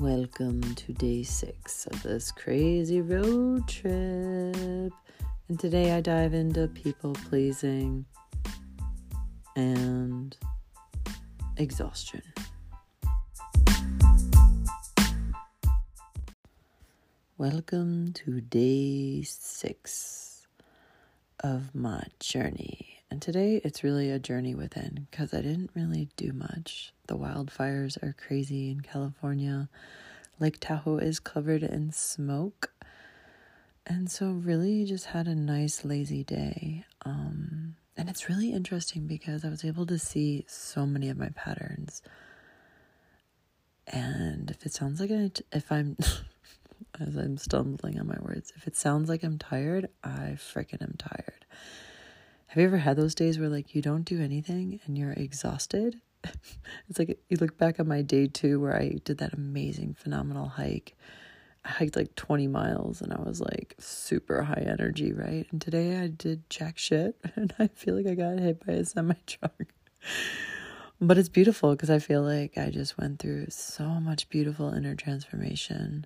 Welcome to day six of this crazy road trip. And today I dive into people pleasing and exhaustion. Welcome to day six of my journey. And today it's really a journey within because I didn't really do much. The wildfires are crazy in California. Lake Tahoe is covered in smoke. And so, really, just had a nice, lazy day. Um, and it's really interesting because I was able to see so many of my patterns. And if it sounds like I, if I'm, as I'm stumbling on my words, if it sounds like I'm tired, I freaking am tired. Have you ever had those days where like you don't do anything and you're exhausted? it's like you look back on my day two where I did that amazing, phenomenal hike. I hiked like 20 miles and I was like super high energy, right? And today I did jack shit and I feel like I got hit by a semi truck. but it's beautiful because I feel like I just went through so much beautiful inner transformation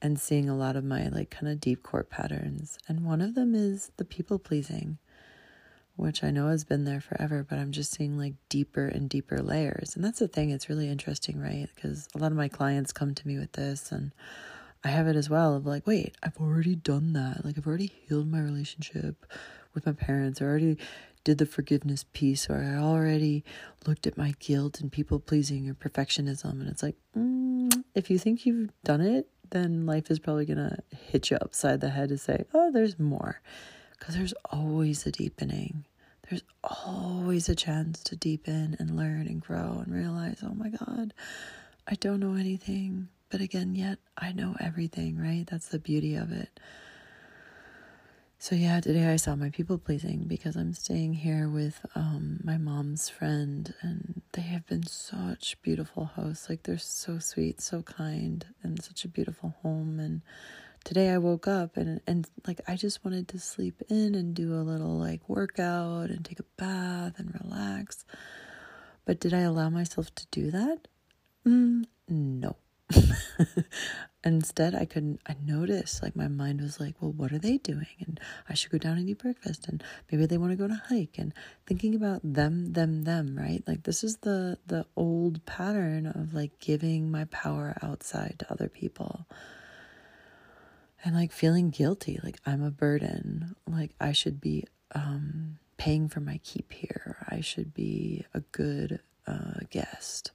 and seeing a lot of my like kind of deep core patterns. And one of them is the people pleasing which I know has been there forever, but I'm just seeing like deeper and deeper layers. And that's the thing, it's really interesting, right? Because a lot of my clients come to me with this, and I have it as well of like, wait, I've already done that. Like, I've already healed my relationship with my parents, I already did the forgiveness piece, or I already looked at my guilt and people pleasing or perfectionism. And it's like, mm, if you think you've done it, then life is probably going to hit you upside the head to say, oh, there's more because there's always a deepening. There's always a chance to deepen and learn and grow and realize, oh my God, I don't know anything. But again, yet I know everything, right? That's the beauty of it. So, yeah, today I saw my people pleasing because I'm staying here with um, my mom's friend, and they have been such beautiful hosts. Like, they're so sweet, so kind, and such a beautiful home. And today I woke up and and like I just wanted to sleep in and do a little like workout and take a bath and relax. But did I allow myself to do that? Mm, no. Instead, I couldn't. I noticed like my mind was like, "Well, what are they doing?" And I should go down and eat breakfast, and maybe they want to go to hike, and thinking about them, them, them. Right? Like this is the the old pattern of like giving my power outside to other people and like feeling guilty like i'm a burden. Like i should be um paying for my keep here. I should be a good uh, guest.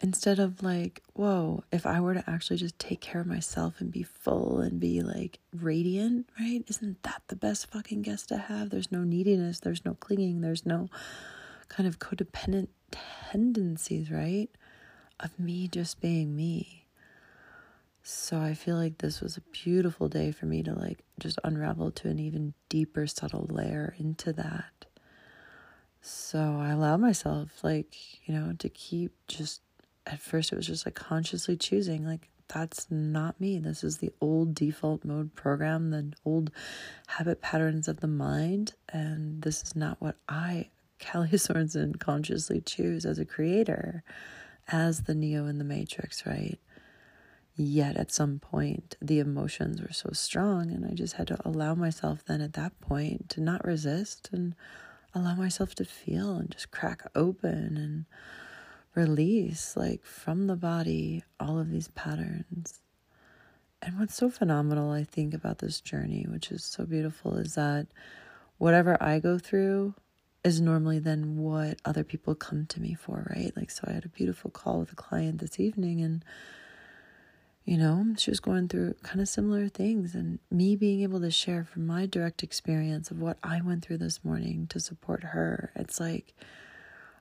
Instead of like whoa if i were to actually just take care of myself and be full and be like radiant right? Isn't that the best fucking guest to have? There's no neediness. There's no clinging. There's no kind of codependent tendencies right of me just being me so I feel like this was a beautiful day for me to like just unravel to an even deeper, subtle layer into that. So I allow myself, like, you know, to keep just at first it was just like consciously choosing, like, that's not me. This is the old default mode program, the old habit patterns of the mind. And this is not what I, Callie Sorensen, consciously choose as a creator, as the Neo in the Matrix, right? Yet at some point, the emotions were so strong, and I just had to allow myself then at that point to not resist and allow myself to feel and just crack open and release, like from the body, all of these patterns. And what's so phenomenal, I think, about this journey, which is so beautiful, is that whatever I go through is normally then what other people come to me for, right? Like, so I had a beautiful call with a client this evening, and you know, she was going through kind of similar things, and me being able to share from my direct experience of what I went through this morning to support her. It's like,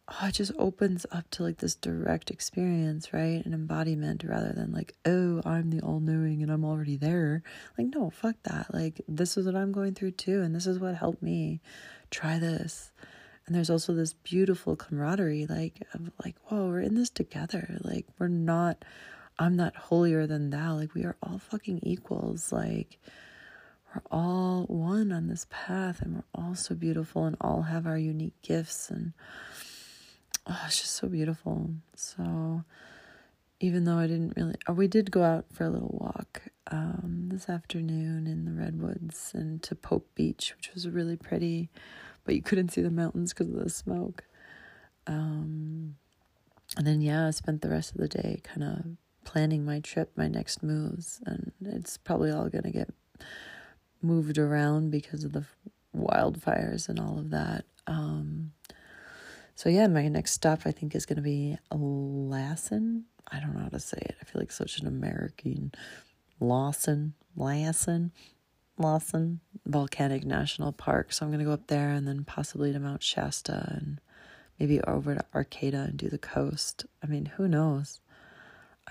oh, it just opens up to like this direct experience, right? An embodiment rather than like, oh, I'm the all knowing and I'm already there. Like, no, fuck that. Like, this is what I'm going through too, and this is what helped me. Try this. And there's also this beautiful camaraderie, like, of like, whoa, we're in this together. Like, we're not I'm not holier than thou. Like, we are all fucking equals. Like, we're all one on this path and we're all so beautiful and all have our unique gifts. And oh, it's just so beautiful. So, even though I didn't really, oh, we did go out for a little walk um, this afternoon in the redwoods and to Pope Beach, which was really pretty, but you couldn't see the mountains because of the smoke. Um, and then, yeah, I spent the rest of the day kind of planning my trip, my next moves, and it's probably all going to get moved around because of the wildfires and all of that. Um, so yeah, my next stop I think is going to be Lassen. I don't know how to say it. I feel like such an American. Lawson, Lassen, Lawson Volcanic National Park. So I'm going to go up there and then possibly to Mount Shasta and maybe over to Arcata and do the coast. I mean, who knows?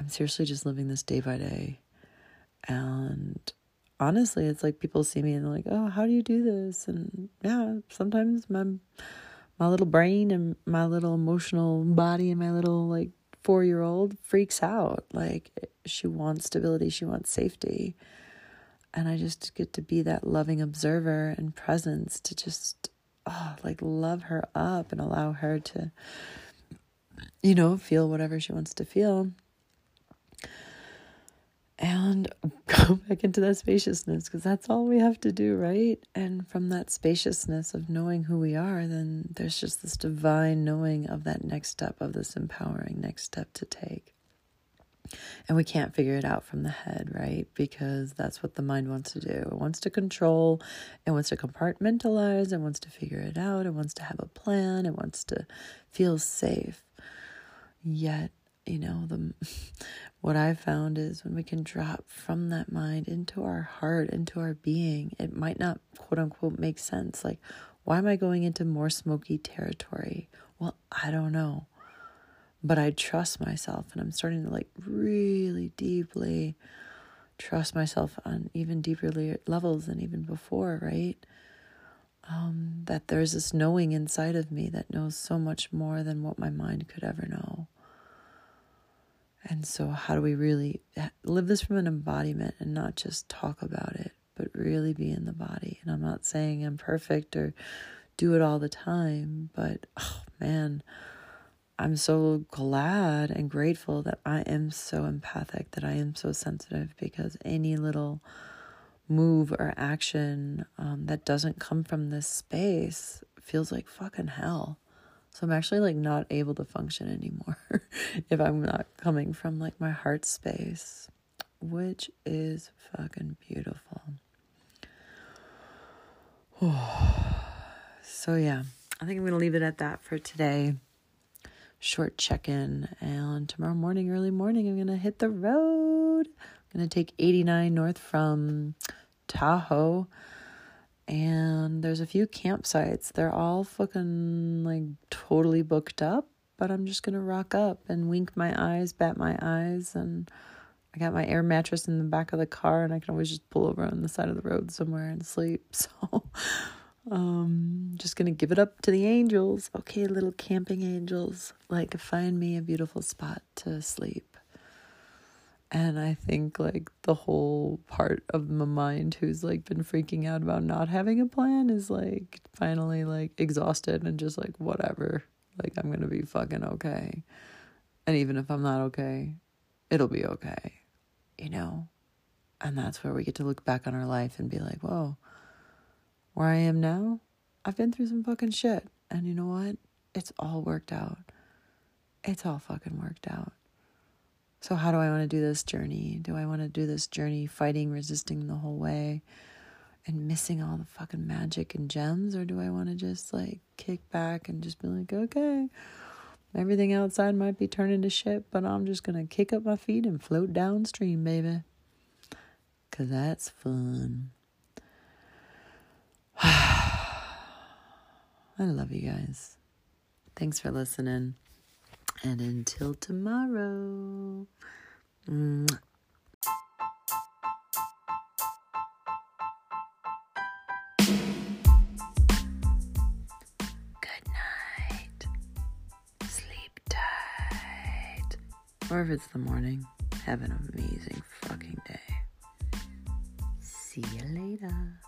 I'm seriously just living this day by day. And honestly, it's like people see me and they're like, "Oh, how do you do this?" And yeah, sometimes my my little brain and my little emotional body and my little like 4-year-old freaks out. Like she wants stability, she wants safety. And I just get to be that loving observer and presence to just oh, like love her up and allow her to you know, feel whatever she wants to feel and go back into that spaciousness because that's all we have to do, right? And from that spaciousness of knowing who we are, then there's just this divine knowing of that next step, of this empowering next step to take. And we can't figure it out from the head, right? Because that's what the mind wants to do. It wants to control, it wants to compartmentalize, it wants to figure it out, it wants to have a plan, it wants to feel safe. Yet you know the what i found is when we can drop from that mind into our heart into our being it might not quote unquote make sense. Like why am i going into more smoky territory? Well i don't know. But i trust myself and i'm starting to like really deeply trust myself on even deeper levels than even before right? Um, that there's this knowing inside of me that knows so much more than what my mind could ever know and so, how do we really live this from an embodiment and not just talk about it, but really be in the body? And I'm not saying I'm perfect or do it all the time, but oh man, I'm so glad and grateful that I am so empathic, that I am so sensitive, because any little move or action um, that doesn't come from this space feels like fucking hell. So I'm actually like not able to function anymore if I'm not coming from like my heart space, which is fucking beautiful. so yeah, I think I'm going to leave it at that for today. Short check-in and tomorrow morning early morning I'm going to hit the road. I'm going to take 89 north from Tahoe and there's a few campsites. They're all fucking like totally booked up, but I'm just gonna rock up and wink my eyes, bat my eyes, and I got my air mattress in the back of the car, and I can always just pull over on the side of the road somewhere and sleep. So, um, just gonna give it up to the angels. Okay, little camping angels, like find me a beautiful spot to sleep. And I think like the whole part of my mind who's like been freaking out about not having a plan is like finally like exhausted and just like whatever. Like I'm going to be fucking okay. And even if I'm not okay, it'll be okay. You know? And that's where we get to look back on our life and be like, "Whoa. Where I am now, I've been through some fucking shit. And you know what? It's all worked out. It's all fucking worked out." So, how do I want to do this journey? Do I want to do this journey fighting, resisting the whole way and missing all the fucking magic and gems? Or do I want to just like kick back and just be like, okay, everything outside might be turning to shit, but I'm just going to kick up my feet and float downstream, baby? Because that's fun. I love you guys. Thanks for listening. And until tomorrow. Mwah. Good night. Sleep tight. Or if it's the morning, have an amazing fucking day. See you later.